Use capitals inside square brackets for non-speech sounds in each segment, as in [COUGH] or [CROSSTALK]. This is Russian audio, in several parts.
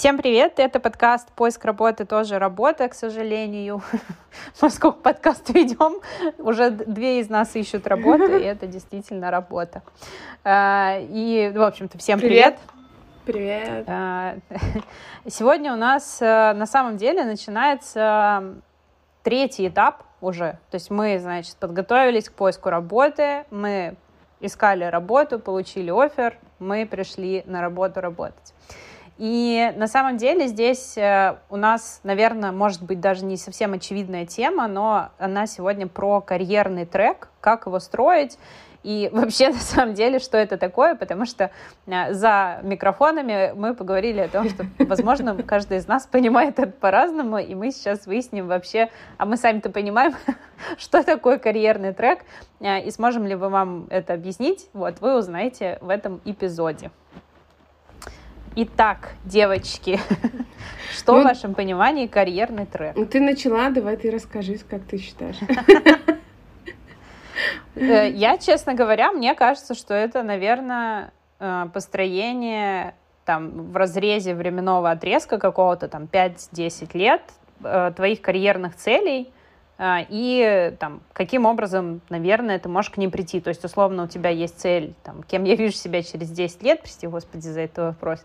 Всем привет! Это подкаст «Поиск работы» тоже работа, к сожалению. [LAUGHS] Поскольку подкаст ведем, уже две из нас ищут работу, и это действительно работа. А, и, в общем-то, всем привет! Привет! А, [LAUGHS] сегодня у нас э, на самом деле начинается третий этап уже. То есть мы, значит, подготовились к поиску работы, мы искали работу, получили офер, мы пришли на работу работать. И на самом деле здесь э, у нас, наверное, может быть даже не совсем очевидная тема, но она сегодня про карьерный трек, как его строить и [LAUGHS] вообще, на самом деле, что это такое, потому что э, за микрофонами мы поговорили о том, что, возможно, каждый из нас понимает это по-разному, и мы сейчас выясним вообще, а мы сами-то понимаем, [LAUGHS] что такое карьерный трек, э, и сможем ли вы вам это объяснить, вот, вы узнаете в этом эпизоде. Итак, девочки, [LAUGHS] что ну, в вашем понимании карьерный трек? Ну, ты начала, давай ты расскажи, как ты считаешь. Э, я, честно говоря, мне кажется, что это, наверное, э, построение там в разрезе временного отрезка какого-то там 5-10 лет э, твоих карьерных целей, и там, каким образом, наверное, ты можешь к ним прийти. То есть, условно, у тебя есть цель, там, кем я вижу себя через 10 лет, прости господи за этот вопрос.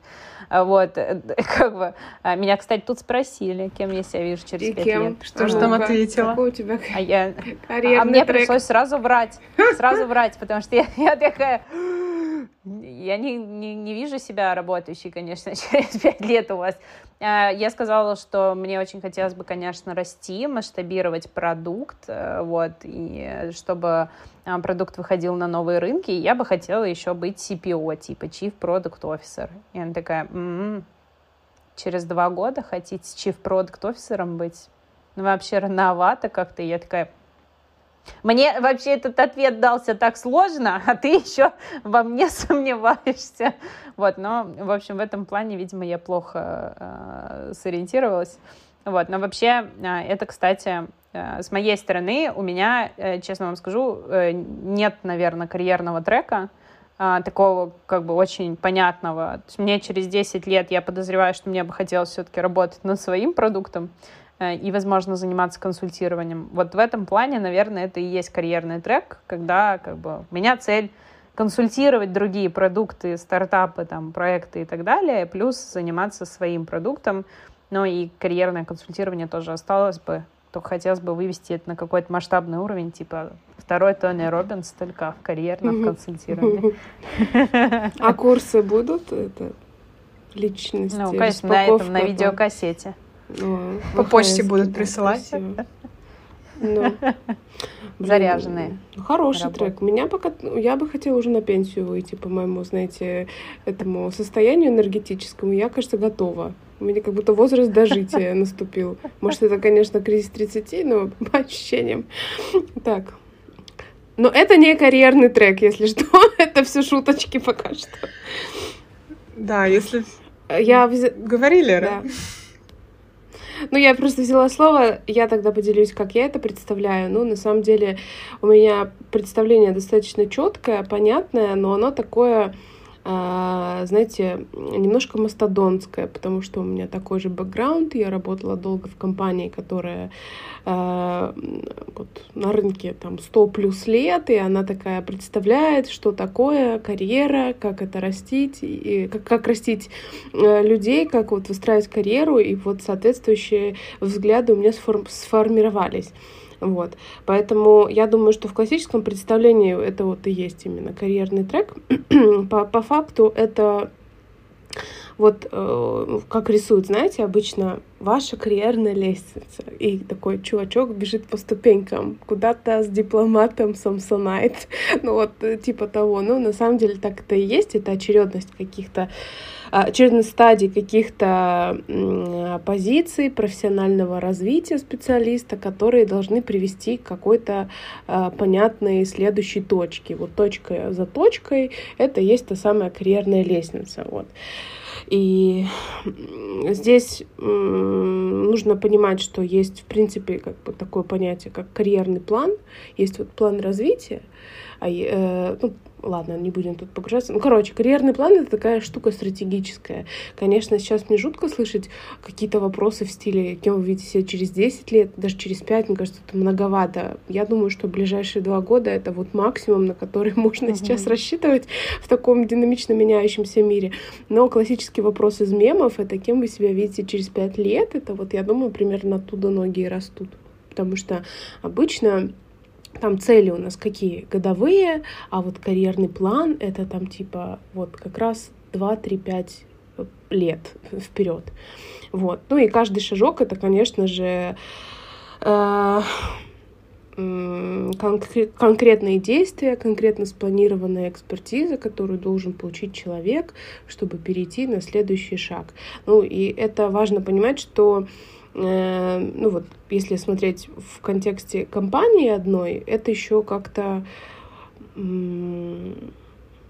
А, вот, э, [LAUGHS] как бы, а, меня, кстати, тут спросили, кем я себя вижу через и 5 кем? лет. Что же там ответила? Какой у тебя а, я... а мне трек? пришлось сразу врать, сразу врать, потому что я, [LAUGHS] я такая я не, не, не вижу себя работающей, конечно, [LAUGHS] через пять лет у вас. А, я сказала, что мне очень хотелось бы, конечно, расти, масштабировать продукт, э, вот, и чтобы а, продукт выходил на новые рынки, я бы хотела еще быть CPO, типа Chief Product Officer. И она такая, м-м, через два года хотите Chief Product Officer быть? Ну, вообще рановато как-то. Я такая, мне вообще этот ответ дался так сложно, а ты еще во мне сомневаешься. Вот, но, в общем, в этом плане, видимо, я плохо э, сориентировалась. Вот, но вообще, э, это, кстати, э, с моей стороны, у меня, э, честно вам скажу, нет, наверное, карьерного трека, такого как бы очень понятного. мне через 10 лет, я подозреваю, что мне бы хотелось все-таки работать над своим продуктом, и, возможно, заниматься консультированием. Вот в этом плане, наверное, это и есть карьерный трек, когда как бы, у меня цель консультировать другие продукты, стартапы, там, проекты и так далее, плюс заниматься своим продуктом. Ну и карьерное консультирование тоже осталось бы. Только хотелось бы вывести это на какой-то масштабный уровень, типа второй Тони Робинс, только в карьерном консультировании. А курсы будут? Это личности? Ну, конечно, на этом, на видеокассете. Ну, По почте будут присылать. Ну, [LAUGHS] Заряженные. Ну, хороший работы. трек. Меня пока я бы хотела уже на пенсию выйти, по моему, знаете, этому состоянию энергетическому. Я, кажется, готова. У меня как будто возраст дожития [LAUGHS] наступил. Может, это, конечно, кризис 30, но [LAUGHS] по ощущениям. Так. Но это не карьерный трек, если что. это все шуточки пока что. Да, если... Я... Говорили, да? Ну, я просто взяла слово, я тогда поделюсь, как я это представляю. Ну, на самом деле, у меня представление достаточно четкое, понятное, но оно такое знаете, немножко мастодонская, потому что у меня такой же бэкграунд. Я работала долго в компании, которая э, вот, на рынке там 100 плюс лет, и она такая представляет, что такое карьера, как это растить, и как, как растить э, людей, как вот выстраивать карьеру, и вот соответствующие взгляды у меня сформ сформировались. Вот. Поэтому я думаю, что в классическом представлении это вот и есть именно карьерный трек. [CLEARS THROAT] по, по факту это вот э, как рисуют, знаете, обычно ваша карьерная лестница. И такой чувачок бежит по ступенькам куда-то с дипломатом Самсонайт. [LAUGHS] ну вот э, типа того. Ну, на самом деле так это и есть. Это очередность каких-то очередность стадий каких-то позиций профессионального развития специалиста, которые должны привести к какой-то а, понятной следующей точке. Вот точка за точкой это есть та самая карьерная лестница. Вот. И здесь нужно понимать, что есть, в принципе, как бы такое понятие, как карьерный план, есть вот план развития, а, э, ну, ладно, не будем тут погружаться. Ну, короче, карьерный план — это такая штука стратегическая. Конечно, сейчас мне жутко слышать какие-то вопросы в стиле, кем вы видите себя через 10 лет, даже через 5, мне кажется, это многовато. Я думаю, что ближайшие два года — это вот максимум, на который [LAUGHS] можно mm-hmm. сейчас рассчитывать в таком динамично меняющемся мире. Но классический вопрос из мемов — это кем вы себя видите через 5 лет, это вот, я думаю, примерно оттуда ноги и растут. Потому что обычно там цели у нас какие? Годовые, а вот карьерный план — это там типа вот как раз 2, 3, 5 лет [LAUGHS] вперед. Вот. Ну и каждый шажок — это, конечно же, э, конкретные действия, конкретно спланированная экспертиза, которую должен получить человек, чтобы перейти на следующий шаг. Ну и это важно понимать, что ну вот, если смотреть в контексте компании одной, это еще как-то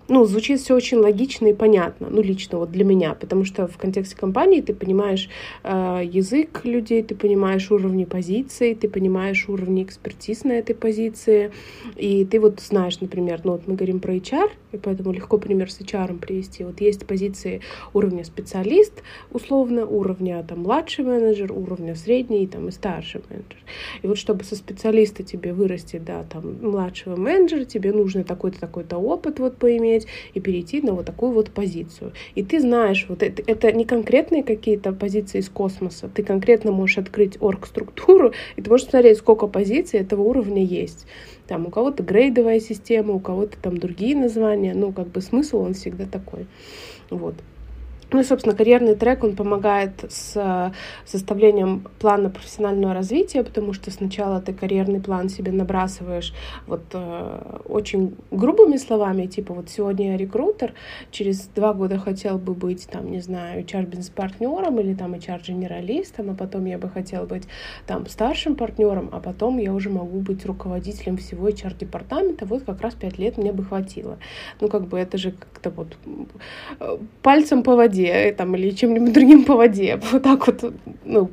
ну, звучит все очень логично и понятно, ну, лично вот для меня, потому что в контексте компании ты понимаешь э, язык людей, ты понимаешь уровни позиций, ты понимаешь уровни экспертиз на этой позиции, и ты вот знаешь, например, ну, вот мы говорим про HR, и поэтому легко пример с HR привести. Вот есть позиции уровня специалист, условно, уровня там младший менеджер, уровня средний там, и старший менеджер. И вот чтобы со специалиста тебе вырасти до там, младшего менеджера, тебе нужно такой-то, такой-то опыт вот поиметь, поменять и перейти на вот такую вот позицию. И ты знаешь, вот это, это не конкретные какие-то позиции из космоса, ты конкретно можешь открыть орг-структуру, и ты можешь смотреть, сколько позиций этого уровня есть. Там у кого-то грейдовая система, у кого-то там другие названия, ну, как бы смысл он всегда такой. Вот. Ну и, собственно, карьерный трек, он помогает с э, составлением плана профессионального развития, потому что сначала ты карьерный план себе набрасываешь вот э, очень грубыми словами, типа вот сегодня я рекрутер, через два года хотел бы быть, там, не знаю, HR-бизнес-партнером или там HR-генералистом, а потом я бы хотел быть там старшим партнером, а потом я уже могу быть руководителем всего HR-департамента, вот как раз пять лет мне бы хватило. Ну, как бы это же как-то вот э, пальцем по воде там, или чем-нибудь другим по воде. [LAUGHS] Вот так вот. Ну,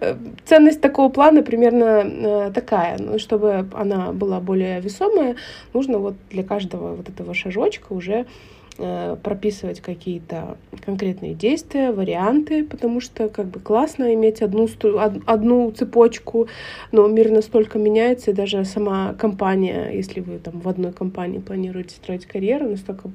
э, ценность такого плана примерно э, такая. Ну, чтобы она была более весомая, нужно вот для каждого вот этого шажочка уже э, прописывать какие-то конкретные действия, варианты, потому что как бы классно иметь одну, одну цепочку, но мир настолько меняется, и даже сама компания, если вы там в одной компании планируете строить карьеру, настолько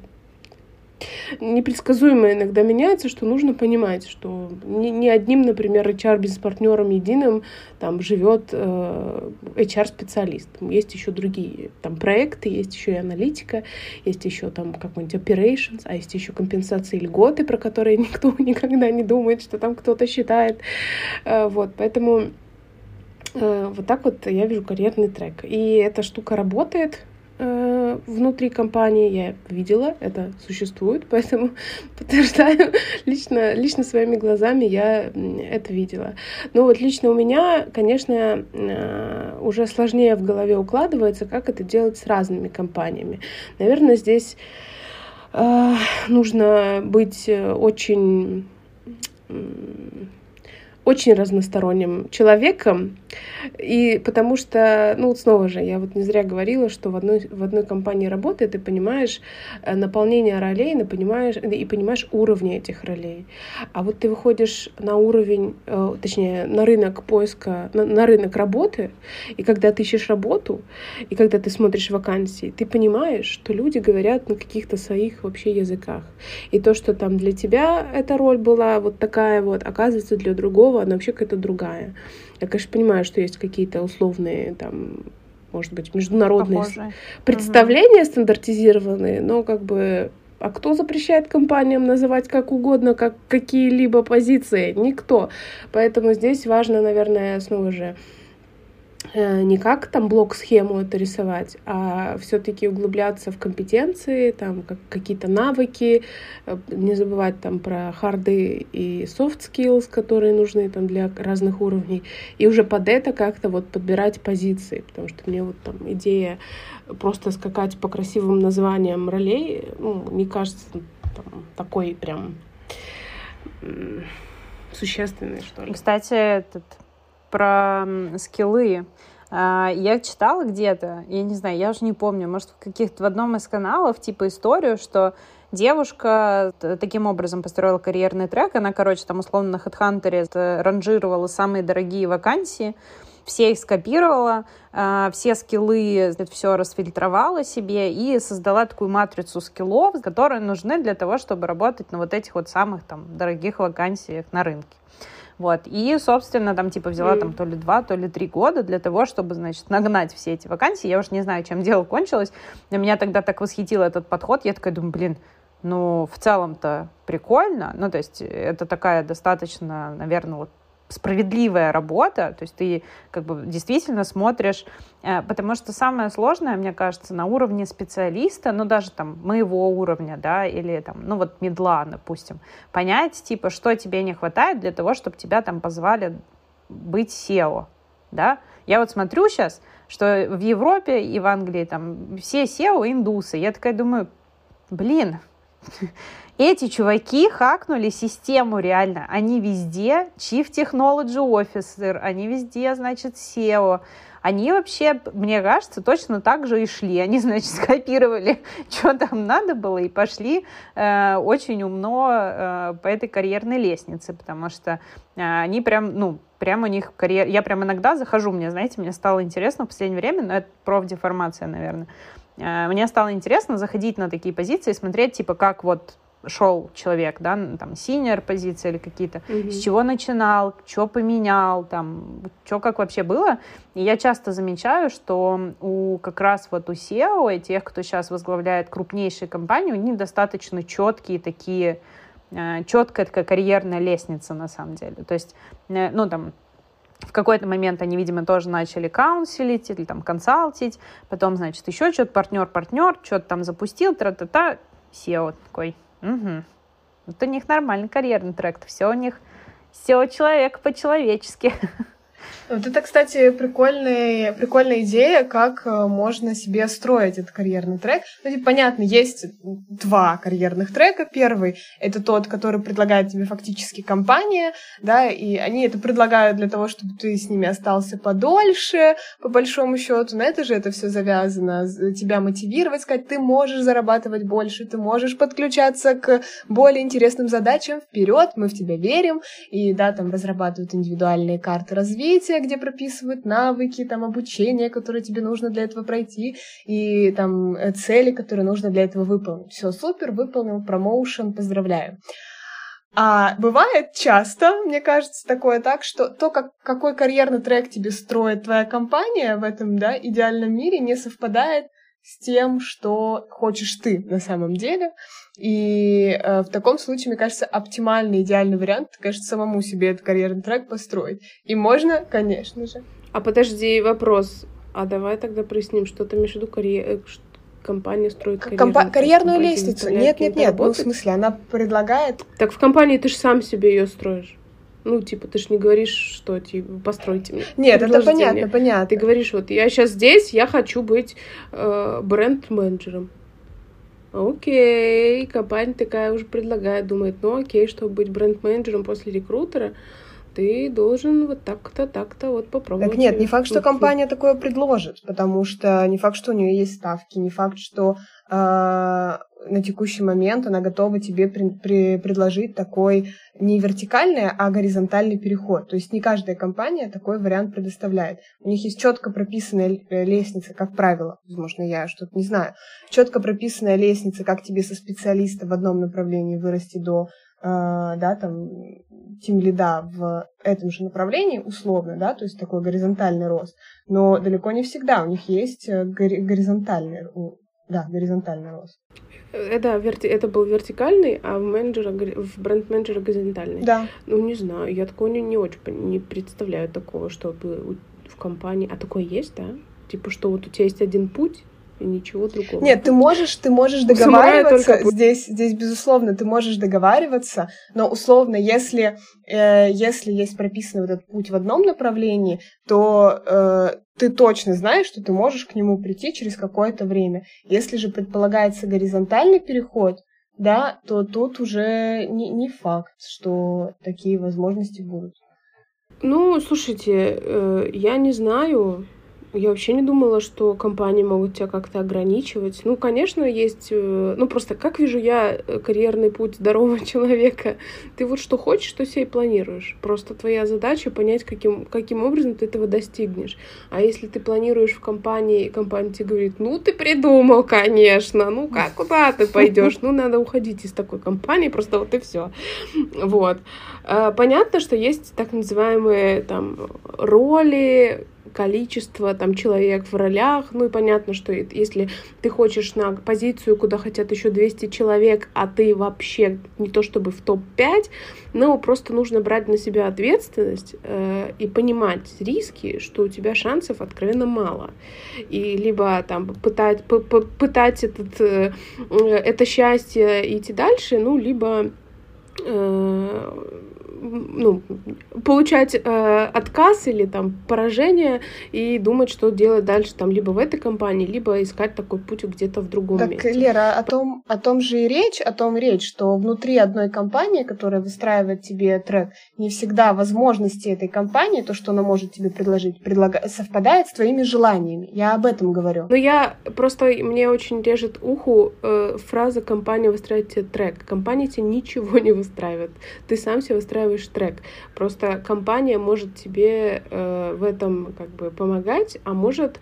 непредсказуемо иногда меняется, что нужно понимать, что не, не одним, например, HR-бизнес-партнером единым там живет э, HR-специалист. Есть еще другие там проекты, есть еще и аналитика, есть еще там какой-нибудь operations, а есть еще компенсации льготы, про которые [LAUGHS] никто никогда не думает, что там кто-то считает. Э, вот, поэтому э, вот так вот я вижу карьерный трек. И эта штука работает, э, внутри компании. Я видела, это существует, [LAUGHS] поэтому подтверждаю лично, лично своими глазами я это видела. Но вот лично у меня, конечно, э, уже сложнее в голове укладывается, как это делать с разными компаниями. Наверное, здесь э, нужно быть очень очень разносторонним человеком, и потому что, ну вот снова же, я вот не зря говорила, что в одной, в одной компании работает, ты понимаешь э, наполнение ролей, и понимаешь, и понимаешь уровни этих ролей. А вот ты выходишь на уровень, э, точнее, на рынок поиска, на, на рынок работы, и когда ты ищешь работу, и когда ты смотришь вакансии, ты понимаешь, что люди говорят на каких-то своих вообще языках. И то, что там для тебя эта роль была вот такая вот, оказывается, для другого, она вообще какая-то другая. Я, конечно, понимаю, что есть какие-то условные там может быть, международные Похожие. представления угу. стандартизированные, но как бы а кто запрещает компаниям называть как угодно, как какие-либо позиции? Никто. Поэтому здесь важно, наверное, снова же не как там блок-схему это рисовать, а все-таки углубляться в компетенции, там как, какие-то навыки, э, не забывать там про харды и soft skills, которые нужны там для разных уровней, и уже под это как-то вот подбирать позиции, потому что мне вот там идея просто скакать по красивым названиям ролей, ну, не кажется там, такой прям существенной, что ли. Кстати, этот про скиллы. А, я читала где-то, я не знаю, я уже не помню, может, в каких-то в одном из каналов, типа историю, что девушка таким образом построила карьерный трек. Она, короче, там условно на HeadHunter ранжировала самые дорогие вакансии, все их скопировала, а, все скиллы, все расфильтровала себе и создала такую матрицу скиллов, которые нужны для того, чтобы работать на вот этих вот самых там дорогих вакансиях на рынке. Вот. И, собственно, там, типа, взяла mm. там то ли два, то ли три года для того, чтобы, значит, нагнать все эти вакансии. Я уж не знаю, чем дело кончилось. Но меня тогда так восхитил этот подход. Я такая думаю, блин, ну, в целом-то прикольно. Ну, то есть это такая достаточно, наверное, вот справедливая работа, то есть ты как бы действительно смотришь, э, потому что самое сложное, мне кажется, на уровне специалиста, ну даже там моего уровня, да, или там, ну вот медла, допустим, понять, типа, что тебе не хватает для того, чтобы тебя там позвали быть SEO, да. Я вот смотрю сейчас, что в Европе и в Англии там все SEO индусы. Я такая думаю, блин, [LAUGHS] эти чуваки хакнули систему реально. Они везде Chief Technology Officer, они везде, значит, SEO. Они вообще, мне кажется, точно так же и шли. Они, значит, скопировали, [LAUGHS] что там надо было, и пошли э, очень умно э, по этой карьерной лестнице, потому что э, они прям, ну, прям у них карьера... Я прям иногда захожу, мне, знаете, мне стало интересно в последнее время, но это профдеформация, наверное. Э, мне стало интересно заходить на такие позиции, смотреть, типа, как вот шел человек, да, там, синер позиции или какие-то, mm-hmm. с чего начинал, что поменял, там, что как вообще было. И я часто замечаю, что у как раз вот у SEO и тех, кто сейчас возглавляет крупнейшие компании, у них достаточно четкие такие, э, четкая такая карьерная лестница на самом деле. То есть, э, ну, там, в какой-то момент они, видимо, тоже начали каунселить или там консалтить, потом, значит, еще что-то партнер-партнер, что-то там запустил, тра-та-та, SEO такой, Угу. Вот у них нормальный карьерный трек, все у них все человек по-человечески. [LAUGHS] Вот это, кстати, прикольная, прикольная идея, как э, можно себе строить этот карьерный трек. Ну, типа, понятно, есть два карьерных трека. Первый — это тот, который предлагает тебе фактически компания, да, и они это предлагают для того, чтобы ты с ними остался подольше, по большому счету. На это же это все завязано. Тебя мотивировать, сказать, ты можешь зарабатывать больше, ты можешь подключаться к более интересным задачам. Вперед, мы в тебя верим. И, да, там разрабатывают индивидуальные карты развития, где прописывают навыки, там, обучение, которое тебе нужно для этого пройти, и там э, цели, которые нужно для этого выполнить. Все супер, выполнил, промоушен, поздравляю. А бывает часто, мне кажется, такое так, что то, как, какой карьерный трек тебе строит твоя компания в этом да, идеальном мире, не совпадает с тем, что хочешь ты на самом деле. И э, в таком случае, мне кажется, оптимальный, идеальный вариант, конечно, самому себе этот карьерный трек построить. И можно, конечно же. А подожди, вопрос. А давай тогда проясним, что ты имеешь в виду карьер... Э, компания строит карьерную, Компа- карьерную лестницу. Нет, нет, нет. Ну, в смысле, она предлагает... Так в компании ты же сам себе ее строишь. Ну, типа, ты ж не говоришь, что, типа, постройте мне. Нет, это понятно, понятно. Ты говоришь, вот, я сейчас здесь, я хочу быть э, бренд-менеджером. Окей, компания такая уже предлагает, думает, ну окей, чтобы быть бренд-менеджером после рекрутера, ты должен вот так-то, так-то вот попробовать. Так нет, не факт, что компания такое предложит, потому что не факт, что у нее есть ставки, не факт, что э, на текущий момент она готова тебе при, при, предложить такой не вертикальный, а горизонтальный переход. То есть не каждая компания такой вариант предоставляет. У них есть четко прописанная э, лестница, как правило, возможно, я что-то не знаю, четко прописанная лестница, как тебе со специалиста в одном направлении вырасти до да, там, тем лида в этом же направлении, условно, да, то есть такой горизонтальный рост, но далеко не всегда у них есть э, горизонтальный, да, горизонтальный рост. Э, да, верти... это был вертикальный, а в, менеджера, в бренд-менеджера горизонтальный. Да. Ну, не знаю, я такого не, не очень не представляю такого, чтобы в компании... А такое есть, да? Типа, что вот у тебя есть один путь, и ничего другого. Нет, ты можешь, ты можешь договариваться только... здесь, здесь безусловно, ты можешь договариваться, но условно, если э, если есть прописан вот этот путь в одном направлении, то э, ты точно знаешь, что ты можешь к нему прийти через какое-то время. Если же предполагается горизонтальный переход, да, то тут уже не, не факт, что такие возможности будут. Ну, слушайте, э, я не знаю, Я вообще не думала, что компании могут тебя как-то ограничивать. Ну, конечно, есть... Э, ну, просто как вижу я э, карьерный путь здорового [LAUGHS] человека? Ты вот что хочешь, то себе и планируешь. Просто твоя задача понять, каким, каким образом ты этого достигнешь. А если ты планируешь в компании, и компания тебе говорит, ну, ты придумал, конечно, ну, как, куда ты пойдешь? Ну, надо уходить из такой компании, просто вот и все. Вот. Э, понятно, что есть так называемые там роли, количество там человек в ролях. Ну и понятно, что если ты хочешь на позицию, куда хотят еще 200 человек, а ты вообще не то чтобы в топ-5, но просто нужно брать на себя ответственность э, и понимать риски, что у тебя шансов откровенно мало. И либо там пытать, пытать этот, э, это счастье идти дальше, ну, либо э, ну, получать э, отказ или там поражение и думать, что делать дальше там либо в этой компании, либо искать такой путь где-то в другом так, месте. Лера, о том, о том же и речь, о том речь, что внутри одной компании, которая выстраивает тебе трек, не всегда возможности этой компании, то, что она может тебе предложить, предлага... совпадает с твоими желаниями. Я об этом говорю. Но я просто, мне очень режет уху э, фраза «компания выстраивает тебе трек». Компания тебе ничего не выстраивает. Ты сам себе выстраиваешь настраиваешь трек. Просто компания может тебе э, в этом как бы помогать, а может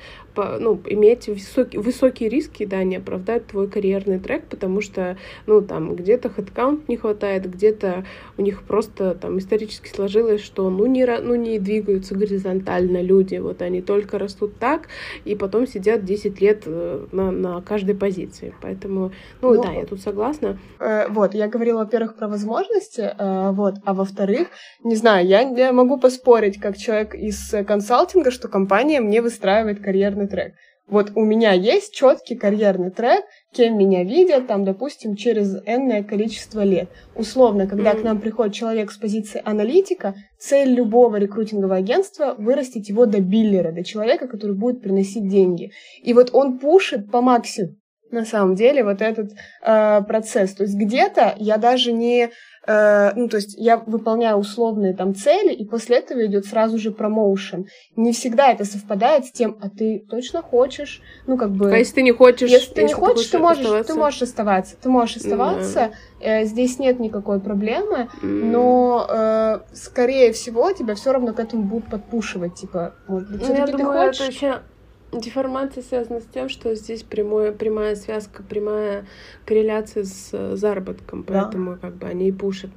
ну, иметь высокие, высокие риски, да, не оправдать твой карьерный трек, потому что, ну, там, где-то хедкаунт не хватает, где-то у них просто там исторически сложилось, что, ну, не, ну, не двигаются горизонтально люди, вот они только растут так, и потом сидят 10 лет э, на, на каждой позиции. Поэтому, ну, ну да, я тут согласна. Э, вот, я говорила, во-первых, про возможности, э, вот, а во-вторых, не знаю, я, я могу поспорить, как человек из консалтинга, что компания мне выстраивает карьерный трек. Вот у меня есть четкий карьерный трек, кем меня видят, там, допустим, через энное количество лет. Условно, когда mm-hmm. к нам приходит человек с позиции аналитика, цель любого рекрутингового агентства — вырастить его до биллера, до человека, который будет приносить деньги. И вот он пушит по максимуму на самом деле вот этот э, процесс. То есть где-то я даже не Э, ну, то есть я выполняю условные там цели, и после этого идет сразу же промоушен. Не всегда это совпадает с тем, а ты точно хочешь, ну, как бы... А если ты не хочешь... Если ты если не хочешь, ты, можешь, оставаться? ты можешь оставаться. Ты можешь оставаться, mm. здесь нет никакой проблемы, mm. но, э, скорее всего, тебя все равно к этому будут подпушивать, типа, может быть, ну, все-таки ты думаю, хочешь... Это еще Деформация связана с тем, что здесь прямое, прямая связка, прямая корреляция с э, заработком, поэтому да. как бы они и пушат.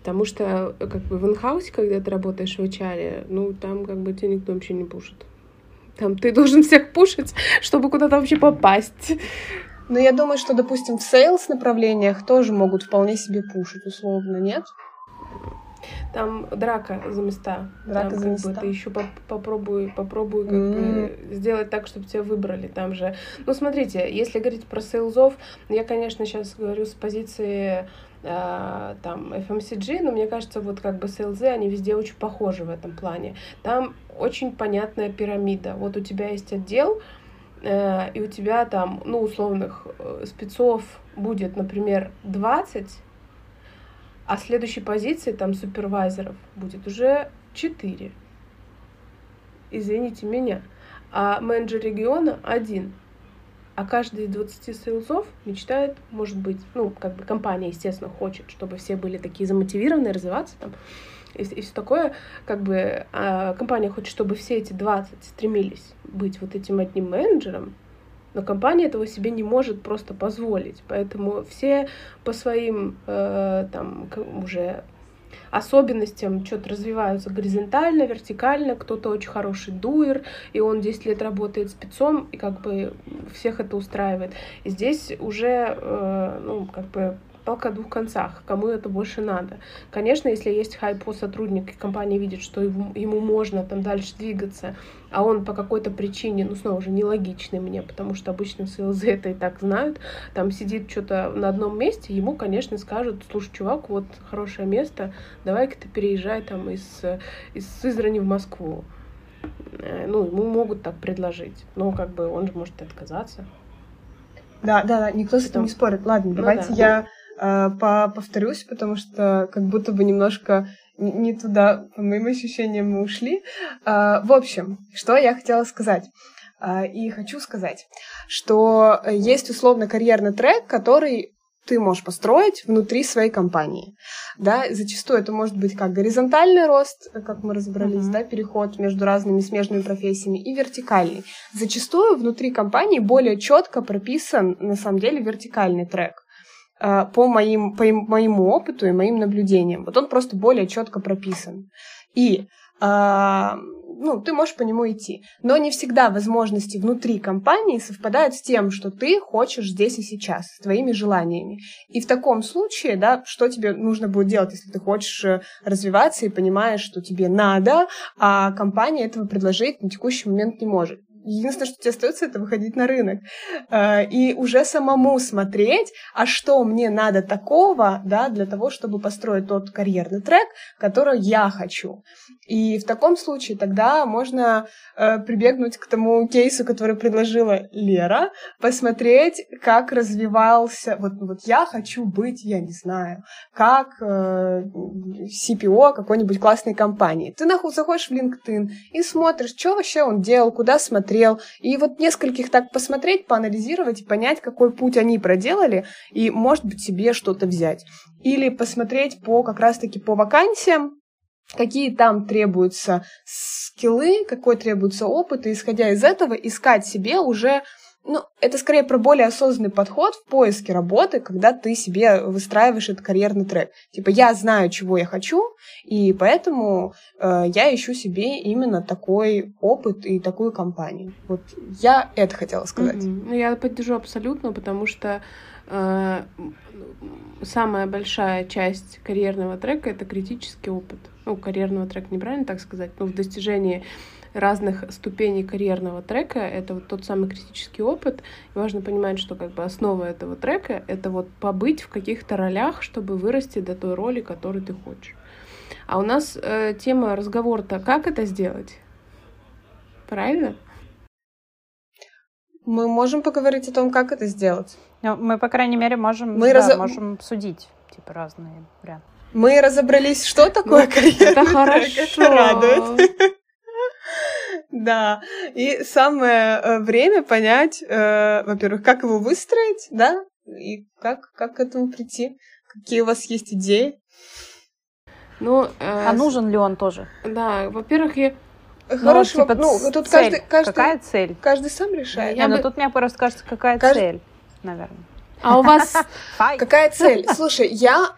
Потому что как бы в инхаусе, когда ты работаешь в HR, ну там как бы тебя никто вообще не пушит. Там ты должен всех пушить, чтобы куда-то вообще попасть. Ну, я думаю, что, допустим, в sales направлениях тоже могут вполне себе пушить, условно, нет? Там драка за места. Драка там, за места. Бы, ты еще поп попробуй, попробуй как mm. бы сделать так, чтобы тебя выбрали. Там же. Ну, смотрите, если говорить про сейлзов, я, конечно, сейчас говорю с позиции э, там FMCG, но мне кажется, вот как бы сейлзы, они везде очень похожи в этом плане. Там очень понятная пирамида. Вот у тебя есть отдел, э, и у тебя там, ну, условных э, спецов будет, например, 20, а следующей позиции там супервайзеров будет уже 4. Извините меня. А менеджер региона один. А каждый из 20 сейлзов мечтает, может быть, ну, как бы компания, естественно, хочет, чтобы все были такие замотивированные развиваться там и, и все такое, как бы а компания хочет, чтобы все эти 20 стремились быть вот этим одним менеджером, но компания этого себе не может просто позволить. Поэтому все по своим э, там уже особенностям что-то развиваются горизонтально, вертикально. Кто-то очень хороший дуэр, и он 10 лет работает спецом, и как бы всех это устраивает. И здесь уже, э, ну, как бы палка о двух концах, кому это больше надо. Конечно, если есть хайп по сотруднику, и компания видит, что ему, ему можно там дальше двигаться, а он по какой-то причине, ну, снова же, нелогичный мне, потому что обычно СЛЗ это и так знают, там сидит что-то на одном месте, ему, конечно, скажут, слушай, чувак, вот хорошее место, давай-ка ты переезжай там из, из Сызрани в Москву. Э, ну, ему могут так предложить, но как бы он же может отказаться. Да, да, да, никто с этим не спорит. Ладно, ну, давайте да. я э, повторюсь, потому что как будто бы немножко не туда, по моим ощущениям, мы ушли. Э, в общем, что я хотела сказать. А, и хочу сказать, что есть условно карьерный трек, который ты можешь построить внутри своей компании. Да, зачастую это может быть как горизонтальный рост, как мы разобрались, uh-huh. да, переход между разными смежными профессиями, и вертикальный. Зачастую внутри компании более четко прописан, на самом деле, вертикальный трек а, по, моим, по моему опыту и моим наблюдениям. Вот он просто более четко прописан. И а, ну, ты можешь по нему идти. Но не всегда возможности внутри компании совпадают с тем, что ты хочешь здесь и сейчас, с твоими желаниями. И в таком случае, да, что тебе нужно будет делать, если ты хочешь э, развиваться и понимаешь, что тебе надо, а компания этого предложить на текущий момент не может. Единственное, что тебе остается, это выходить на рынок э, и уже самому смотреть, а что мне надо такого, да, для того, чтобы построить тот карьерный трек, который я хочу. И в таком случае тогда можно э, прибегнуть к тому кейсу, который предложила Лера, посмотреть, как развивался. Вот, вот я хочу быть, я не знаю, как э, CPO какой-нибудь классной компании. Ты заходишь в LinkedIn и смотришь, что вообще он делал, куда смотрел. И вот нескольких так посмотреть, поанализировать и понять, какой путь они проделали, и, может быть, себе что-то взять. Или посмотреть по как раз-таки по вакансиям, какие там требуются скиллы, какой требуется опыт, и исходя из этого искать себе уже ну, это скорее про более осознанный подход в поиске работы, когда ты себе выстраиваешь этот карьерный трек. Типа, я знаю, чего я хочу, и поэтому э, я ищу себе именно такой опыт и такую компанию. Вот я это хотела сказать. Mm-hmm. Ну, я поддержу абсолютно, потому что э, самая большая часть карьерного трека это критический опыт. Ну, карьерного трека неправильно так сказать, но в достижении разных ступеней карьерного трека. Это вот тот самый критический опыт. И важно понимать, что как бы основа этого трека — это вот побыть в каких-то ролях, чтобы вырасти до той роли, которую ты хочешь. А у нас э, тема разговора-то «Как это сделать?» Правильно? Мы можем поговорить о том, как это сделать. Ну, мы, по крайней мере, можем, мы да, раз... можем судить типа разные варианты. Мы разобрались, что такое ну, карьерный Это хорошо. Это радует. Да, и самое э, время понять, э, во-первых, как его выстроить, да, и как, как к этому прийти, какие у вас есть идеи. Ну, э, а нужен ли он тоже? Да, во-первых, я Хороший ну, типа, ну, тут цель. каждый, каждый, какая цель? Каждый сам решает. Я, я бы... ну, тут мне просто кажется, какая каждый... цель, наверное. А у вас [LAUGHS] какая цель? Слушай, я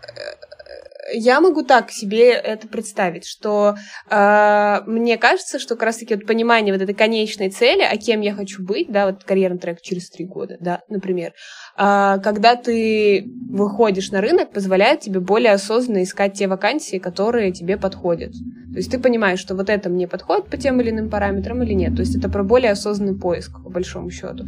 я могу так себе это представить, что э, мне кажется, что как раз-таки вот понимание вот этой конечной цели, а кем я хочу быть, да, вот карьерный трек через три года, да, например, э, когда ты выходишь на рынок, позволяет тебе более осознанно искать те вакансии, которые тебе подходят. То есть ты понимаешь, что вот это мне подходит по тем или иным параметрам или нет. То есть это про более осознанный поиск, по большому счету.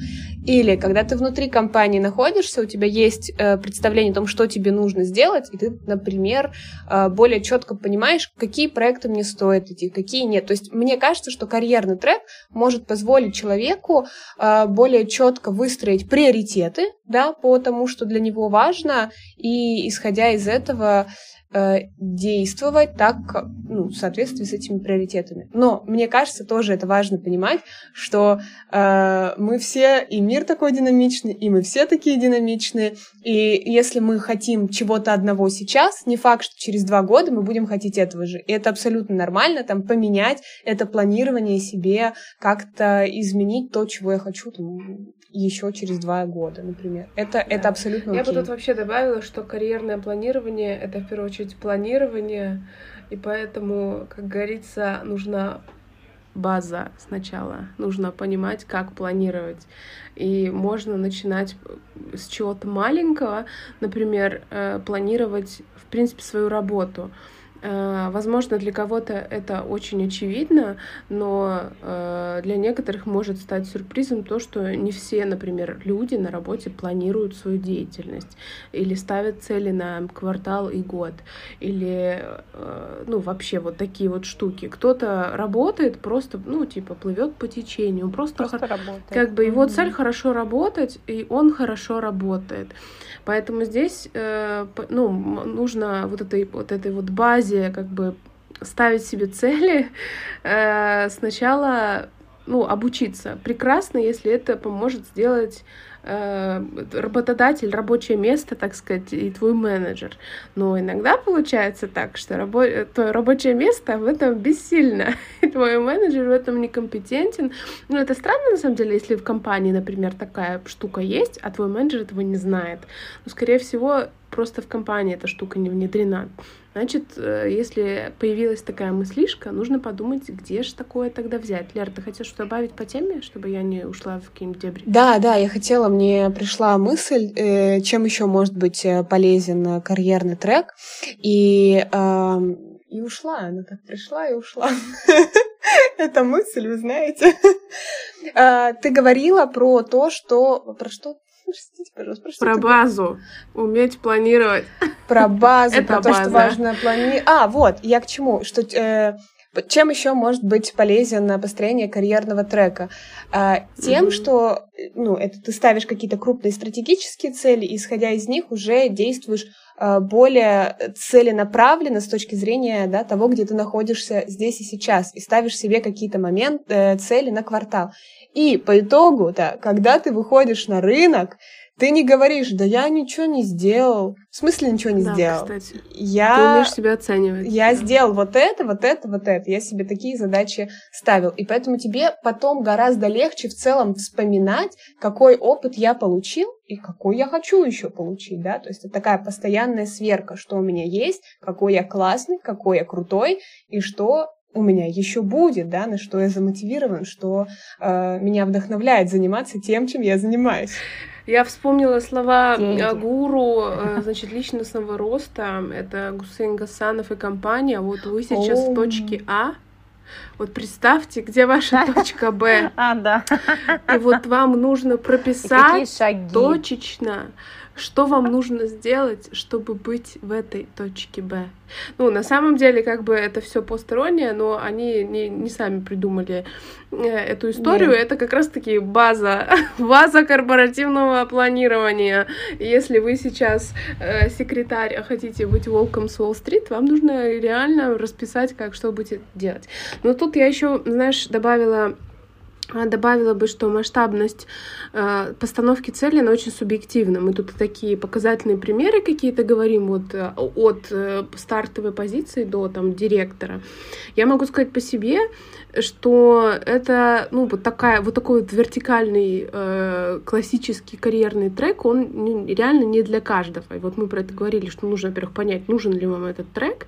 Или когда ты внутри компании находишься, у тебя есть э, представление о том, что тебе нужно сделать, и ты, например, Э, более четко понимаешь, какие проекты мне стоит идти, какие нет. То есть мне кажется, что карьерный трек может позволить человеку э, более четко выстроить приоритеты, да, по тому, что для него важно, и исходя из этого действовать так, ну, в соответствии с этими приоритетами. Но мне кажется, тоже это важно понимать, что э, мы все, и мир такой динамичный, и мы все такие динамичные, и если мы хотим чего-то одного сейчас, не факт, что через два года мы будем хотеть этого же. И это абсолютно нормально, там, поменять это планирование себе, как-то изменить то, чего я хочу, там, еще через два года, например. Это, да. это абсолютно Я бы тут вообще добавила, что карьерное планирование — это, в первую очередь, планирование, и поэтому, как говорится, нужна база сначала. Нужно понимать, как планировать. И можно начинать с чего-то маленького, например, э, планировать, в принципе, свою работу. Э, возможно, для кого-то это очень очевидно, но э, для некоторых может стать сюрпризом то, что не все, например, люди на работе планируют свою деятельность или ставят цели на квартал и год, или э, ну вообще вот такие вот штуки. Кто-то работает просто, ну типа плывет по течению, просто, просто хор... работает. как бы его цель хорошо работать, и он хорошо работает. Поэтому здесь ну нужно вот этой вот этой вот базе базе как бы ставить себе цели, [LAUGHS] э, сначала ну, обучиться. Прекрасно, если это поможет сделать Э, работодатель, рабочее место, так сказать, и твой менеджер. Но иногда получается так, что рабо- твое рабочее место в этом бессильно, [LAUGHS] и твой менеджер в этом некомпетентен. Ну, это странно, на самом деле, если в компании, например, такая штука есть, а твой менеджер этого не знает. Но, скорее всего, просто в компании эта штука не внедрена. Значит, э, если появилась такая мыслишка, нужно подумать, где же такое тогда взять. Лера, ты хотела что добавить по теме, чтобы я не ушла в какие-нибудь дебри? Да, да, я хотела, мне пришла мысль, э, чем еще может быть э, полезен карьерный трек. И, и ушла, она так пришла и ушла. [LAUGHS] Эта мысль, вы знаете. [LAUGHS] Ты говорила про то, что... Про что Простите, пожалуйста, простите. Про базу. Уметь планировать. Про базу, Это про база. то, что важно планировать. А, вот, я к чему? Что э, чем еще может быть полезен построение карьерного трека? А, тем, mm-hmm. что ну, это ты ставишь какие-то крупные стратегические цели, и, исходя из них уже действуешь а, более целенаправленно с точки зрения да, того, где ты находишься здесь и сейчас, и ставишь себе какие-то моменты, э, цели на квартал. И по итогу, да, когда ты выходишь на рынок, ты не говоришь, да я ничего не сделал. В смысле ничего не да, сделал? Кстати. Я... Ты умеешь себя оценивать. Я да. сделал вот это, вот это, вот это. Я себе такие задачи ставил. И поэтому тебе потом гораздо легче в целом вспоминать, какой опыт я получил и какой я хочу еще получить, да. То есть это такая постоянная сверка, что у меня есть, какой я классный, какой я крутой и что у меня еще будет, да, на что я замотивирован, что э, меня вдохновляет заниматься тем, чем я занимаюсь. Я вспомнила слова Деньги. гуру, э, значит, личностного роста. Это Гусейн Гасанов и компания. Вот вы сейчас в точке А. Вот представьте, где ваша [LAUGHS] точка Б. А, да. И вот вам нужно прописать точечно, что вам нужно сделать, чтобы быть в этой точке Б. Ну, на самом деле, как бы это все постороннее, но они не, не сами придумали э, эту историю. Нет. Это как раз-таки база, [LAUGHS] база корпоративного планирования. Если вы сейчас э, секретарь, а хотите быть волком с Уолл-стрит, вам нужно реально расписать, как что будете делать. Но тут я еще, знаешь, добавила добавила бы, что масштабность э, постановки цели, она очень субъективна. Мы тут такие показательные примеры какие-то говорим вот, э, от э, стартовой позиции до там, директора. Я могу сказать по себе, что это, ну, вот такая, вот такой вот вертикальный э, классический карьерный трек, он реально не для каждого. И вот мы про это говорили, что нужно, во-первых, понять, нужен ли вам этот трек.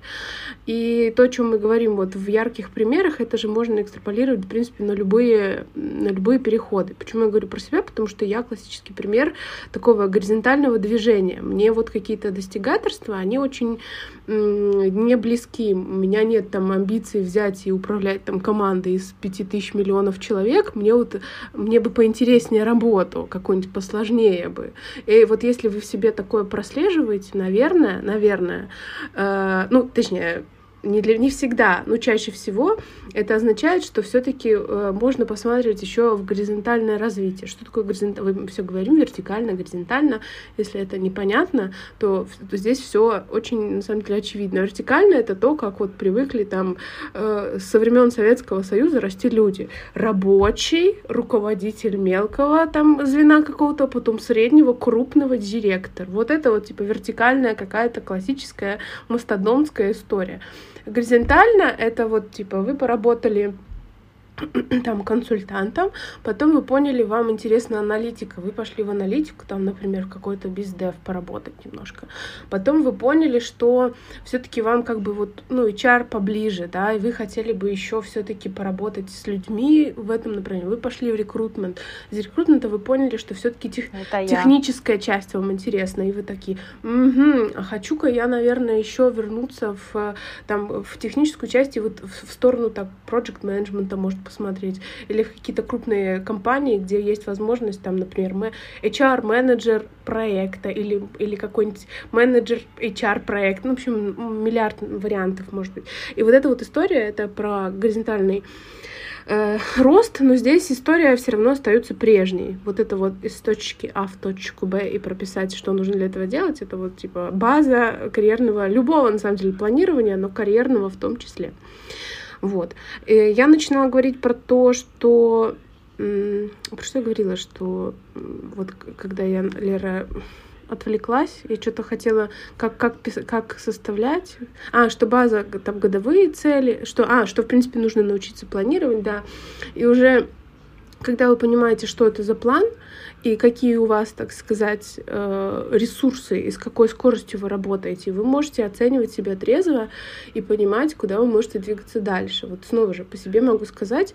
И то, о чем мы говорим вот в ярких примерах, это же можно экстраполировать, в принципе, на любые, любые переходы. Почему я говорю про себя? Потому что я классический пример такого горизонтального движения. Мне вот какие-то достигаторства, они очень не близки. У меня нет там амбиций взять и управлять там командой из пяти тысяч миллионов человек. Мне вот мне бы поинтереснее работу, какую-нибудь посложнее бы. И вот если вы в себе такое прослеживаете, наверное, наверное, э, ну, точнее, не, для, не всегда, но чаще всего это означает, что все-таки э, можно посмотреть еще в горизонтальное развитие. Что такое горизонтальное? Мы все говорим вертикально, горизонтально. Если это непонятно, то, то здесь все очень, на самом деле, очевидно. Вертикально это то, как вот привыкли там э, со времен Советского Союза расти люди. Рабочий, руководитель мелкого там звена какого-то, потом среднего, крупного, директор. Вот это вот типа вертикальная какая-то классическая мастодонская история. Горизонтально это вот типа вы поработали [CLEARS THROAT] там консультантом, потом вы поняли, вам интересна аналитика, вы пошли в аналитику, там, например, какой-то бездев поработать немножко. Потом вы поняли, что все-таки вам как бы вот, ну, HR поближе, да, и вы хотели бы еще все-таки поработать с людьми в этом направлении. Вы пошли в рекрутмент. Из рекрутмента вы поняли, что все-таки тех... техническая часть вам интересна, и вы такие, угу, а хочу-ка я, наверное, еще вернуться в, там, в техническую часть и вот в сторону так project менеджмента может посмотреть, или в какие-то крупные компании, где есть возможность, там, например, HR-менеджер проекта или, или какой-нибудь менеджер HR-проект, ну, в общем, миллиард вариантов может быть. И вот эта вот история, это про горизонтальный э, рост, но здесь история все равно остается прежней. Вот это вот из точки А в точку Б и прописать, что нужно для этого делать, это вот типа база карьерного, любого на самом деле планирования, но карьерного в том числе. Вот. И я начинала говорить про то, что... Про что я говорила, что вот когда я, Лера, отвлеклась, я что-то хотела, как, как, как составлять. А, что база, там, годовые цели, что, а, что, в принципе, нужно научиться планировать, да. И уже, когда вы понимаете, что это за план, и какие у вас, так сказать, э, ресурсы, и с какой скоростью вы работаете, вы можете оценивать себя трезво и понимать, куда вы можете двигаться дальше. Вот снова же по себе могу сказать,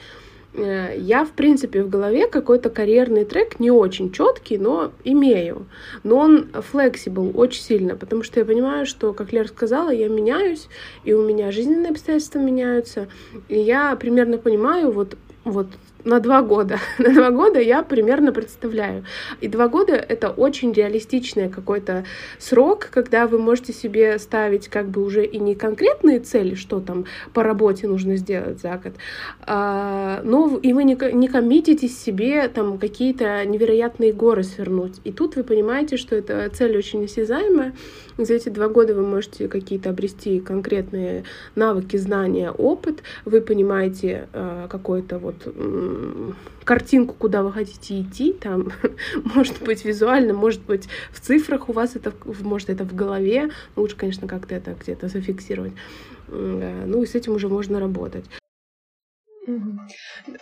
Э, я, в принципе, в голове какой-то карьерный трек не очень четкий, но имею. Но он flexible очень сильно, потому что я понимаю, что, как Лера сказала, я меняюсь, и у меня жизненные обстоятельства меняются, и я примерно понимаю, вот, вот на два года. [LAUGHS] на два года я примерно представляю. И два года — это очень реалистичный какой-то срок, когда вы можете себе ставить как бы уже и не конкретные цели, что там по работе нужно сделать за год, а, но и вы не, не коммититесь себе там какие-то невероятные горы свернуть. И тут вы понимаете, что эта цель очень осязаемая. За эти два года вы можете какие-то обрести конкретные навыки, знания, опыт. Вы понимаете э, какой-то вот картинку, куда вы хотите идти, там, [LAUGHS] может быть, визуально, может быть, в цифрах у вас это, может, это в голове, лучше, конечно, как-то это где-то зафиксировать. Ну и с этим уже можно работать.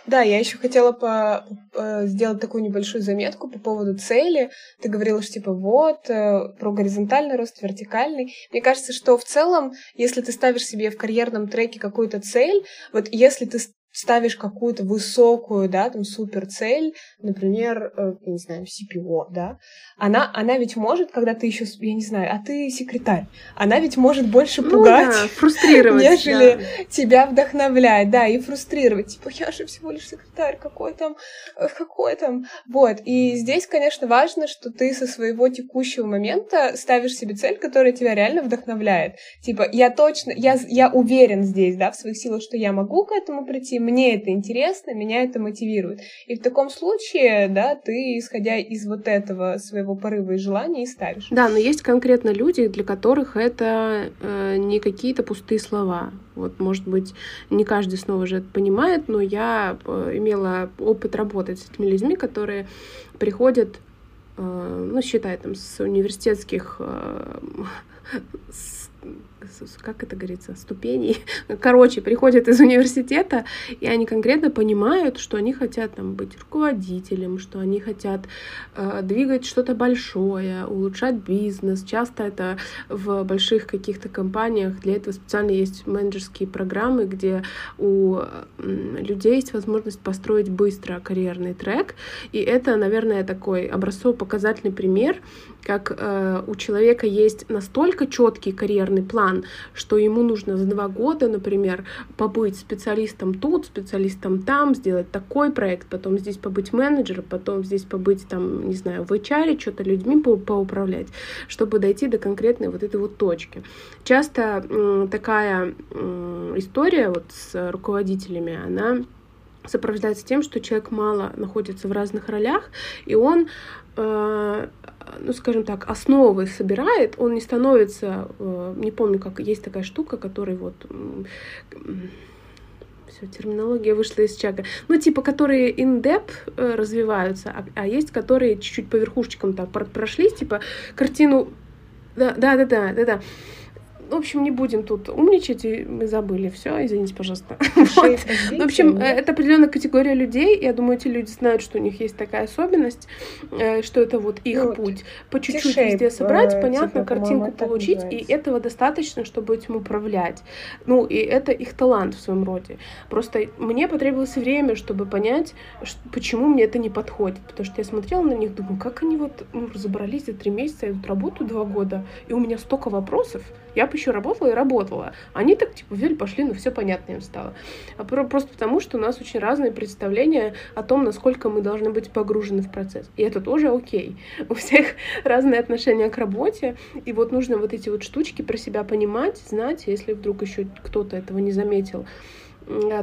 Да, я еще хотела по, по, сделать такую небольшую заметку по поводу цели. Ты говорила, что типа вот, э, про горизонтальный рост, вертикальный. Мне кажется, что в целом, если ты ставишь себе в карьерном треке какую-то цель, вот если ты ставишь какую-то высокую, да, там, супер цель, например, э, я не знаю, CPO, да, она, она ведь может, когда ты еще, я не знаю, а ты секретарь, она ведь может больше ну, пугать, да, фрустрировать, нежели да. тебя вдохновлять, да, и фрустрировать, типа, я же всего лишь секретарь, какой там, э, какой там, вот, и здесь, конечно, важно, что ты со своего текущего момента ставишь себе цель, которая тебя реально вдохновляет, типа, я точно, я, я уверен здесь, да, в своих силах, что я могу к этому прийти, мне это интересно, меня это мотивирует. И в таком случае, да, ты, исходя из вот этого своего порыва и желания, и ставишь. Да, но есть конкретно люди, для которых это э, не какие-то пустые слова. Вот, может быть, не каждый снова же это понимает, но я э, имела опыт работать с этими людьми, которые приходят, э, ну, считай, там, с университетских э, [LAUGHS] с как это говорится, ступеней. [LAUGHS] Короче, приходят из университета, и они конкретно понимают, что они хотят там быть руководителем, что они хотят э, двигать что-то большое, улучшать бизнес. Часто это в больших каких-то компаниях. Для этого специально есть менеджерские программы, где у людей есть возможность построить быстро карьерный трек. И это, наверное, такой образцово-показательный пример, как э, у человека есть настолько четкий карьерный план, что ему нужно за два года, например, побыть специалистом тут, специалистом там, сделать такой проект, потом здесь побыть менеджером, потом здесь побыть там, не знаю, в HR, что-то людьми по поуправлять, чтобы дойти до конкретной вот этой вот точки. Часто э, такая э, история вот с руководителями, она сопровождается тем, что человек мало находится в разных ролях, и он э, ну, скажем так, основы собирает, он не становится, э, не помню, как есть такая штука, которая вот все, терминология вышла из чага. Ну, типа, которые in-depth э, развиваются, а, а есть, которые чуть-чуть по верхушечкам там прошлись, типа, картину... Да, да, да, да, да, да. В общем, не будем тут умничать, и мы забыли. Все, извините, пожалуйста. [LAUGHS] Вот. Ну, в общем, э, это определенная категория людей. Я думаю, эти люди знают, что у них есть такая особенность, э, что это вот их вот. путь. По чуть-чуть везде собрать, э, понятно, типа, картинку получить, и этого достаточно, чтобы этим управлять. Ну, и это их талант в своем роде. Просто мне потребовалось время, чтобы понять, почему мне это не подходит. Потому что я смотрела на них, думаю, как они вот ну, разобрались за три месяца, я тут работаю два года, и у меня столько вопросов. Я бы еще работала и работала. Они так, типа, взяли, пошли, ну, все понятно им стало. А просто потому, что у нас очень разные представления о том, насколько мы должны быть погружены в процесс. И это тоже окей. У всех [LAUGHS] разные отношения к работе, и вот нужно вот эти вот штучки про себя понимать, знать, если вдруг еще кто-то этого не заметил,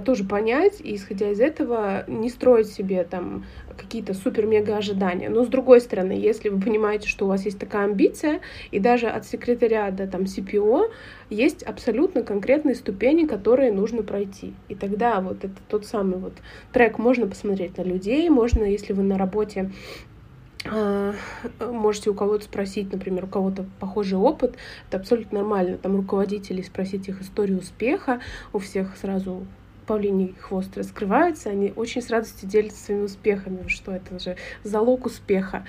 тоже понять и, исходя из этого, не строить себе там какие-то супер-мега ожидания. Но с другой стороны, если вы понимаете, что у вас есть такая амбиция, и даже от секретаря до там CPO есть абсолютно конкретные ступени, которые нужно пройти. И тогда вот это тот самый вот трек можно посмотреть на людей, можно, если вы на работе а, можете у кого-то спросить, например, у кого-то похожий опыт, это абсолютно нормально. Там руководителей спросить их историю успеха, у всех сразу павлиний хвост раскрывается, они очень с радостью делятся своими успехами, что это же залог успеха.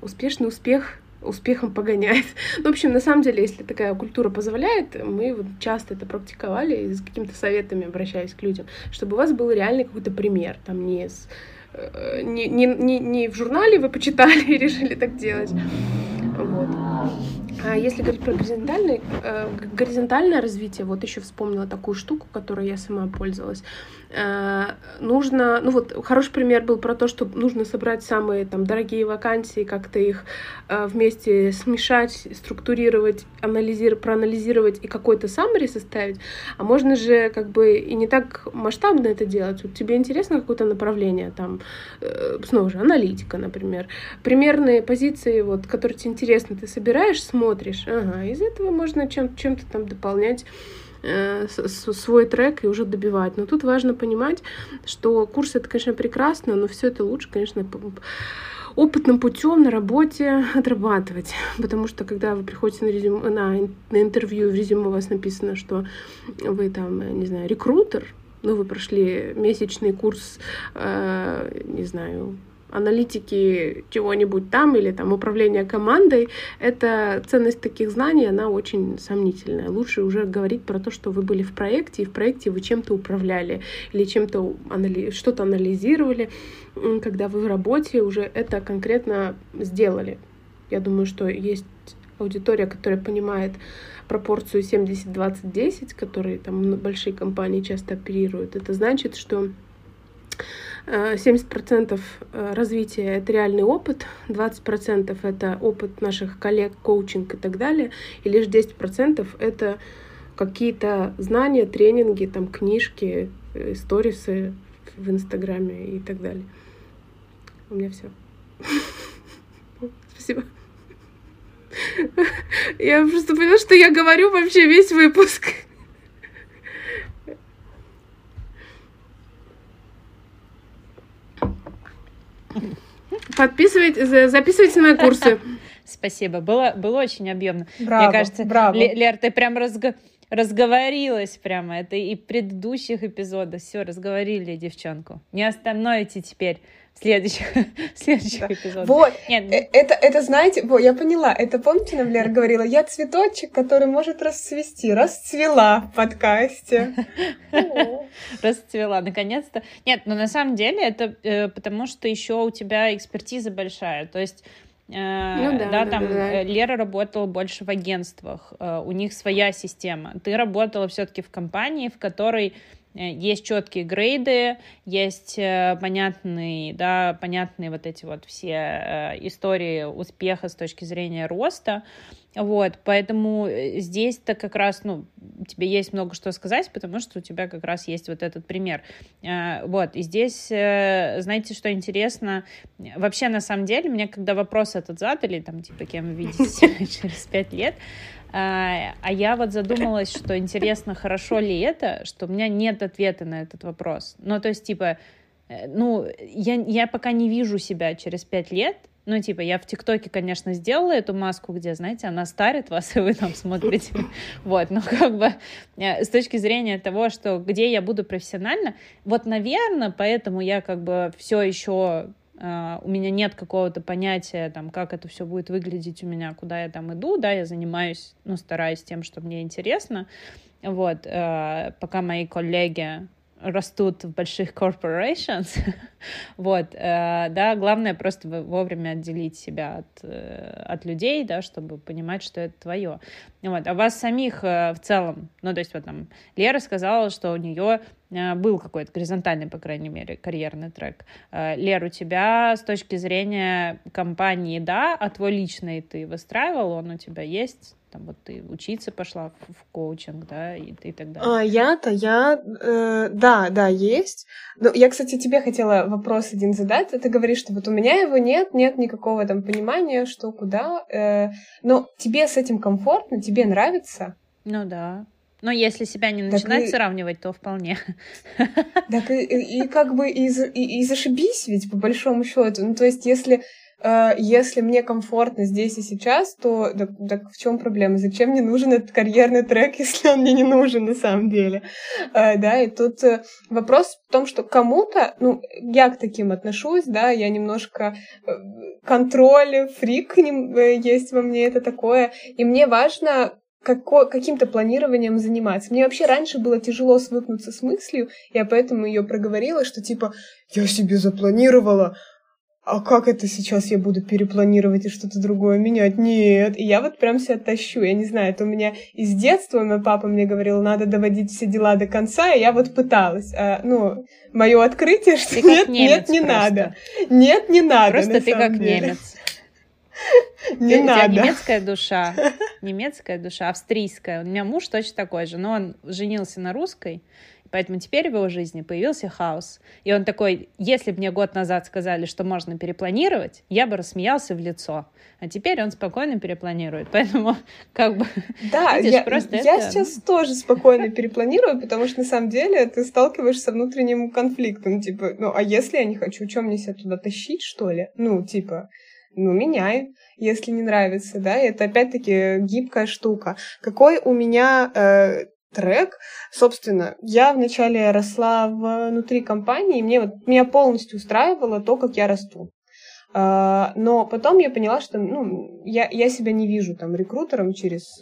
Успешный успех успехом погоняет. Ну, в общем, на самом деле, если такая культура позволяет, мы вот часто это практиковали и с какими-то советами обращались к людям, чтобы у вас был реальный какой-то пример, там не с э, не, не, не, не в журнале вы почитали и [LAUGHS] решили так делать. Вот. А если говорить про горизонтальное, э, горизонтальное развитие, вот еще вспомнила такую штуку, которой я сама пользовалась. Э, нужно, ну вот хороший пример был про то, что нужно собрать самые там дорогие вакансии, как-то их э, вместе смешать, структурировать, анализировать, проанализировать и какой-то summary составить. А можно же как бы и не так масштабно это делать. Вот тебе интересно какое-то направление, там, снова же, аналитика, например. Примерные позиции, вот, которые тебе интересны, ты собираешь, смотришь, ага, из этого можно чем- чем-то там дополнять Э, свой трек и уже добивать. Но тут важно понимать, что курс это, конечно, прекрасно, но все это лучше, конечно, опытным путем на работе отрабатывать. Потому что когда вы приходите на, резюм, на, на интервью, в резюме у вас написано, что вы там, не знаю, рекрутер, ну, вы прошли месячный курс, э, не знаю, аналитики чего-нибудь там или там управления командой, это ценность таких знаний, она очень сомнительная. Лучше уже говорить про то, что вы были в проекте, и в проекте вы чем-то управляли или чем-то анали... что-то анализировали, когда вы в работе уже это конкретно сделали. Я думаю, что есть аудитория, которая понимает пропорцию 70-20-10, которые там большие компании часто оперируют. Это значит, что 70% э, развития — это реальный опыт, 20% — это опыт наших коллег, коучинг и так далее, и лишь 10% — это какие-то знания, тренинги, там, книжки, э, сторисы в Инстаграме и так далее. У меня все. Спасибо. Я просто поняла, что я говорю вообще весь выпуск. Подписывайтесь, записывайтесь на мои курсы. [LAUGHS] Спасибо. Было, было очень объемно. Браво, Мне кажется, браво. Лер, ты прям разго... разговорилась прямо. Это и предыдущих эпизодах. Все, разговорили девчонку. Не остановите теперь следующих, [LAUGHS] следующих да. эпизодах. Вот, Нет, ну... это, это, знаете, вот, я поняла, это, помните, нам Лера говорила, я цветочек, который может расцвести, расцвела в подкасте. [LAUGHS] Расцвела, наконец-то. Нет, но на самом деле это э, потому, что еще у тебя экспертиза большая, то есть э, ну, да, да, да, там да, да. Лера работала больше в агентствах, э, у них своя система. Ты работала все-таки в компании, в которой Э, есть четкие грейды, есть э, понятные, да, понятные вот эти вот все э, истории успеха с точки зрения роста. Вот, поэтому здесь-то как раз, ну, тебе есть много что сказать, потому что у тебя как раз есть вот этот пример. Вот, и здесь, знаете, что интересно? Вообще, на самом деле, мне когда вопрос этот задали, там, типа, кем вы видите [LAUGHS] через пять лет, а, а я вот задумалась, что интересно, хорошо ли это, что у меня нет ответа на этот вопрос. Ну, то есть, типа, э, ну, я, я пока не вижу себя через пять лет, ну, типа, я в ТикТоке, конечно, сделала эту маску, где, знаете, она старит вас, и вы там смотрите. [LAUGHS] Вот, но как бы э, с точки зрения того, что где я буду профессионально, вот, наверное, поэтому я как бы все еще у меня нет какого-то понятия, там, как это все будет выглядеть у меня, куда я там иду, да, я занимаюсь, ну, стараюсь тем, что мне интересно, вот, uh, пока мои коллеги растут в больших corporations, [LAUGHS] вот, э, да, главное просто вовремя отделить себя от, э, от людей, да, чтобы понимать, что это твое. Вот, а вас самих э, в целом, ну, то есть вот там Лера сказала, что у нее был какой-то горизонтальный, по крайней мере, карьерный трек. Э, Лер, у тебя с точки зрения компании, да, а твой личный ты выстраивал, он у тебя есть? Там вот ты учиться пошла в, в коучинг, да, и, и так далее. А, я-то, я, э, да, да, есть. Ну, я, кстати, тебе хотела вопрос один задать. Ты говоришь, что вот у меня его нет, нет никакого там понимания, что куда. Э, но тебе с этим комфортно, тебе нравится? Ну да. Но если себя не начинать и... сравнивать, то вполне. [LAUGHS] Так и, и как бы и, и, и зашибись ведь, по большому счету. Ну, то есть, если э, если мне комфортно здесь и сейчас, то так, так в чем проблема? Зачем мне нужен этот карьерный трек, [LAUGHS] если он мне не нужен на самом деле? Э, да, и тут э, вопрос в том, что кому-то, ну, я к таким отношусь, да, я немножко э, контроль, фрик э, есть во мне, это такое, и мне важно како, каким-то планированием заниматься. Мне вообще раньше было тяжело свыкнуться с мыслью, я поэтому ее проговорила, что типа я себе запланировала, а как это сейчас я буду перепланировать и что-то другое менять? Нет. И я вот прям себя тащу. Я не знаю, это у меня из детства мой папа мне говорил, надо доводить все дела до конца, и я вот пыталась. А, ну, мое открытие, что ты нет, нет, не просто. надо. Нет, не надо. Просто ты как деле. немец. [LAUGHS] Не ты, надо. У тебя немецкая душа, [LAUGHS] немецкая душа, австрийская. У меня муж точно такой же, но он женился на русской, поэтому теперь в его жизни появился хаос. И он такой, если бы мне год назад сказали, что можно перепланировать, я бы рассмеялся в лицо. А теперь он спокойно перепланирует. [LAUGHS] Поэтому как бы... Да, видишь, я, просто я это... сейчас тоже спокойно перепланирую, потому что на самом деле ты сталкиваешься с внутренним конфликтом. Типа, ну а если я не хочу, чем мне себя туда тащить, что ли? Ну, типа ну, меняй, если не нравится, да, и это опять-таки гибкая штука. Какой у меня э, трек, собственно, я вначале росла внутри компании, и мне вот, меня полностью устраивало то, как я расту. Uh, но потом я поняла, что ну, я, я себя не вижу там рекрутером через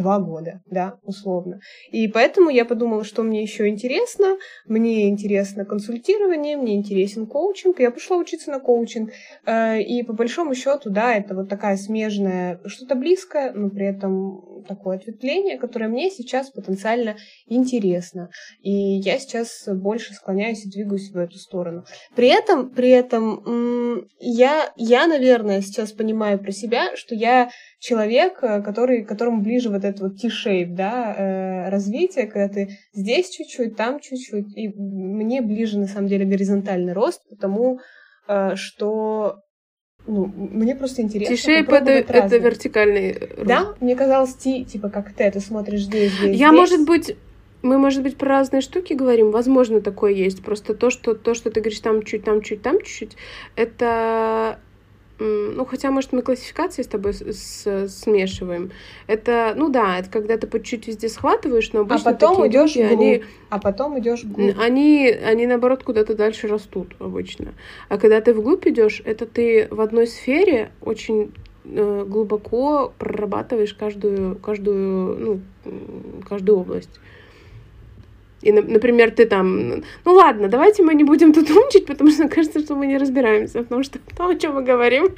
два года, да, условно. И поэтому я подумала, что мне еще интересно. Мне интересно консультирование, мне интересен коучинг. Я пошла учиться на коучинг. Э, и по большому счету, да, это вот такая смежная, что-то близкое, но при этом такое ответвление, которое мне сейчас потенциально интересно. И я сейчас больше склоняюсь и двигаюсь в эту сторону. При этом, при этом я, я, наверное, сейчас понимаю про себя, что я человек, э, который, которому ближе вот этот вот T-shape, да, э, развитие, когда ты здесь чуть-чуть, там чуть-чуть. И мне ближе, на самом деле, горизонтальный рост, потому э, что ну, мне просто интересно T-shape это, это вертикальный рост. Да? Мне казалось, T, типа, как ты, ты смотришь здесь, здесь, Я, здесь. может быть, мы, может быть, про разные штуки говорим, возможно, такое есть. Просто то, что, то, что ты говоришь там чуть, там чуть, там чуть-чуть, это ну, хотя, может, мы классификации с тобой с, смешиваем. Это, ну да, это когда ты по чуть-чуть везде схватываешь, но обычно а потом идешь люди, они, а потом идешь вглубь. Они, они наоборот куда-то дальше растут обычно. А когда ты вглубь идешь, это ты в одной сфере очень э, глубоко прорабатываешь каждую, каждую, ну, каждую область. И, например, ты там, ну ладно, давайте мы не будем тут умничать, потому что кажется, что мы не разбираемся, потому что то, о чем мы говорим.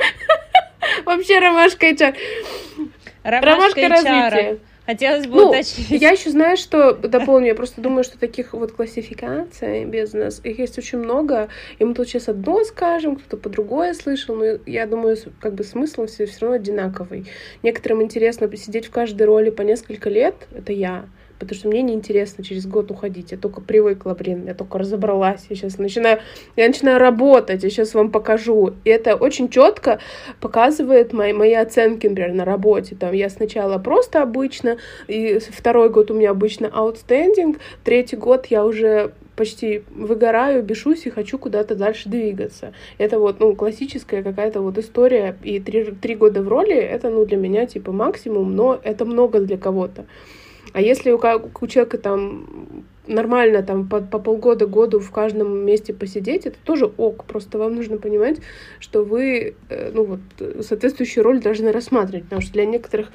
[LAUGHS] Вообще ромашка и чар. Ромашка развития. Хотелось бы ну, уточнить. Я еще знаю, что дополню. Я просто думаю, что таких вот классификаций бизнес, их есть очень много. И мы тут сейчас одно скажем, кто-то по другое слышал, но я думаю, как бы смысл все, все равно одинаковый. Некоторым интересно посидеть в каждой роли по несколько лет, это я потому что мне неинтересно через год уходить. Я только привыкла, блин, я только разобралась. Я сейчас начинаю, я начинаю работать, я сейчас вам покажу. И это очень четко показывает мои, мои оценки, например, на работе. Там я сначала просто обычно, и второй год у меня обычно outstanding, третий год я уже почти выгораю, бешусь и хочу куда-то дальше двигаться. Это вот, ну, классическая какая-то вот история, и три, три года в роли, это, ну, для меня, типа, максимум, но это много для кого-то. А если у, у человека там нормально там по, по полгода, году в каждом месте посидеть, это тоже ок. Просто вам нужно понимать, что вы, э, ну вот, соответствующую роль должны рассматривать, потому что для некоторых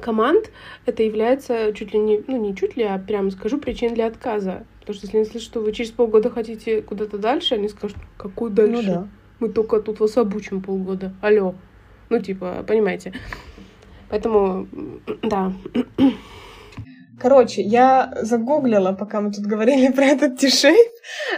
команд это является чуть ли не, ну не чуть ли, а прямо скажу, причин для отказа. Потому что если они слышат, что вы через полгода хотите куда-то дальше, они скажут, какой дальше? Ну, да. Мы только тут вас обучим полгода. Алло. Ну, типа, понимаете. Поэтому, да. Короче, я загуглила, пока мы тут говорили [LAUGHS] про этот тишей.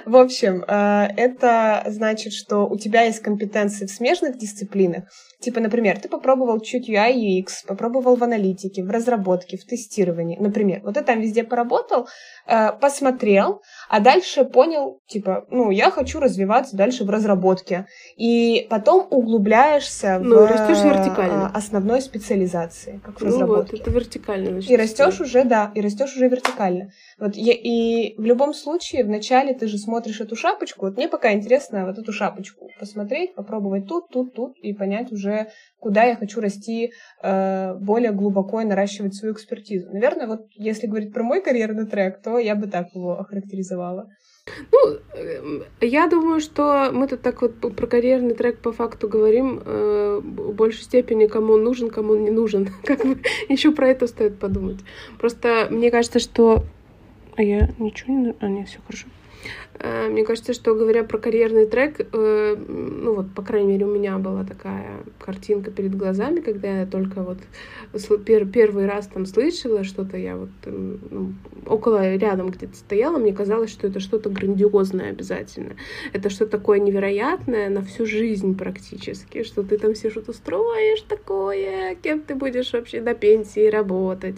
В общем, э, это значит, что у тебя есть компетенции в смежных дисциплинах, Типа, например, ты попробовал чуть UI UX, попробовал в аналитике, в разработке, в тестировании, например. Вот ты там везде поработал, э, посмотрел, а дальше понял, типа, ну, я хочу развиваться дальше в разработке. И потом углубляешься ну, в растешь вертикально. основной специализации, как в ну, разработке. Вот, это вертикально. Значит, и растешь уже, да, и растешь уже вертикально. Вот я, и в любом случае, вначале ты же смотришь эту шапочку. Вот мне пока интересно вот эту шапочку посмотреть, попробовать тут, тут, тут и понять уже, куда я хочу расти э, более глубоко и наращивать свою экспертизу. Наверное, вот если говорить про мой карьерный трек, то я бы так его охарактеризовала. Ну, эм, я думаю, что мы тут так вот про карьерный трек по факту говорим э, в большей степени, кому он нужен, кому он не нужен. [LAUGHS] Как бы еще про это стоит подумать. Просто мне кажется, что... А я ничего не... А, нет, все хорошо. Э, мне кажется, что говоря про карьерный трек, э, ну вот, по крайней мере, у меня была такая картинка перед глазами, когда я только вот первый раз там слышала что-то, я вот ну, около рядом где-то стояла, мне казалось, что это что-то грандиозное обязательно. Это что-то такое невероятное на всю жизнь практически, что ты там все что-то строишь такое, кем ты будешь вообще до пенсии работать.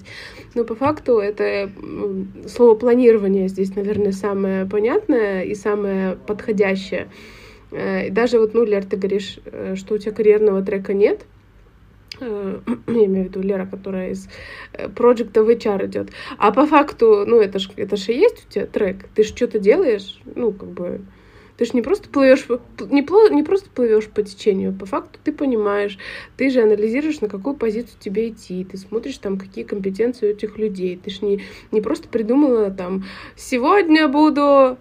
Но по факту это слово планирование здесь, наверное, самое понятное, и самое подходящее. Э, даже вот, ну, Лер, ты говоришь, э, что у тебя карьерного трека нет, э, [CLEARS THROAT] я имею в виду Лера, которая из проекта в HR идет. А по факту, ну, это ж, это же есть у тебя трек. Ты же что-то делаешь, ну, как бы, ты же не просто плывешь, не, не просто плывешь по течению, по факту ты понимаешь, ты же анализируешь, на какую позицию тебе идти, ты смотришь там, какие компетенции у этих людей. Ты же не, не просто придумала там, сегодня буду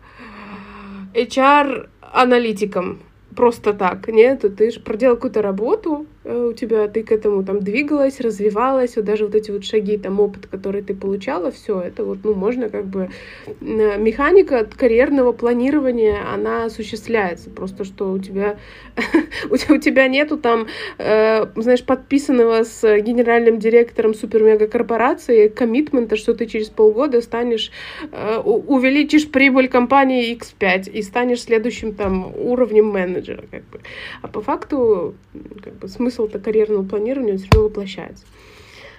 HR-аналитиком просто так, нет, ты же проделал какую-то работу, у тебя, ты к этому там двигалась, развивалась, вот даже вот эти вот шаги, там опыт, который ты получала, все это вот, ну, можно как бы... Механика карьерного планирования, она осуществляется, просто что у тебя, [LAUGHS] у тебя нету там, э, знаешь, подписанного с генеральным директором супер-мега-корпорации коммитмента, что ты через полгода станешь, э, увеличишь прибыль компании X5 и станешь следующим там уровнем менеджера, как бы. А по факту, как бы, смысл смысл-то карьерного планирования, он все равно воплощается.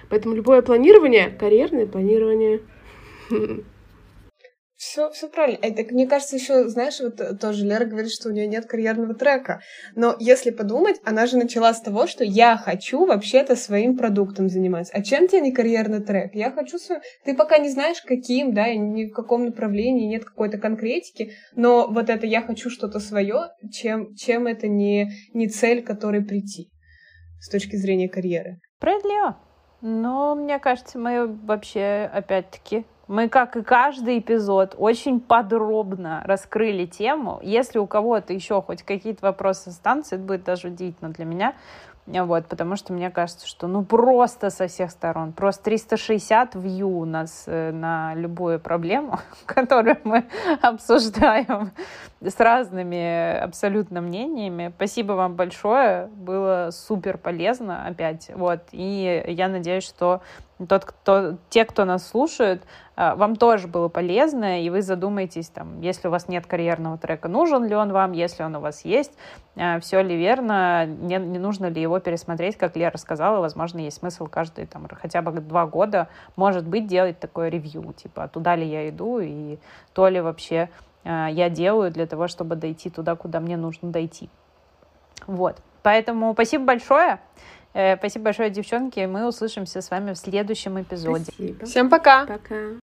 Поэтому любое планирование, карьерное планирование. Все, все правильно. Это, мне кажется, еще, знаешь, вот тоже Лера говорит, что у нее нет карьерного трека. Но если подумать, она же начала с того, что я хочу вообще-то своим продуктом заниматься. А чем тебе не карьерный трек? Я хочу свой... Ты пока не знаешь, каким, да, ни в каком направлении, нет какой-то конкретики, но вот это я хочу что-то свое, чем, чем это не, не цель, к которой прийти с точки зрения карьеры. Справедливо. Но мне кажется, мы вообще, опять-таки, мы, как и каждый эпизод, очень подробно раскрыли тему. Если у кого-то еще хоть какие-то вопросы останутся, это будет даже удивительно для меня. Вот, потому что мне кажется, что ну просто со всех сторон, просто 360 вью у нас э, на любую проблему, [LAUGHS] которую мы [LAUGHS] обсуждаем с разными абсолютно мнениями. Спасибо вам большое, было супер полезно опять. Вот, и я надеюсь, что тот, кто, те, кто нас слушают, а, вам тоже было полезно, и вы задумаетесь, там, если у вас нет карьерного трека, нужен ли он вам, если он у вас есть, а, все ли верно, не, не нужно ли его пересмотреть, как Лера сказала, возможно, есть смысл каждые там, хотя бы два года, может быть, делать такое ревью, типа, туда ли я иду, и то ли вообще а, я делаю для того, чтобы дойти туда, куда мне нужно дойти. Вот. Поэтому спасибо большое. Э, спасибо большое, девчонки. Мы услышимся с вами в следующем эпизоде. Спасибо. Всем пока. Пока.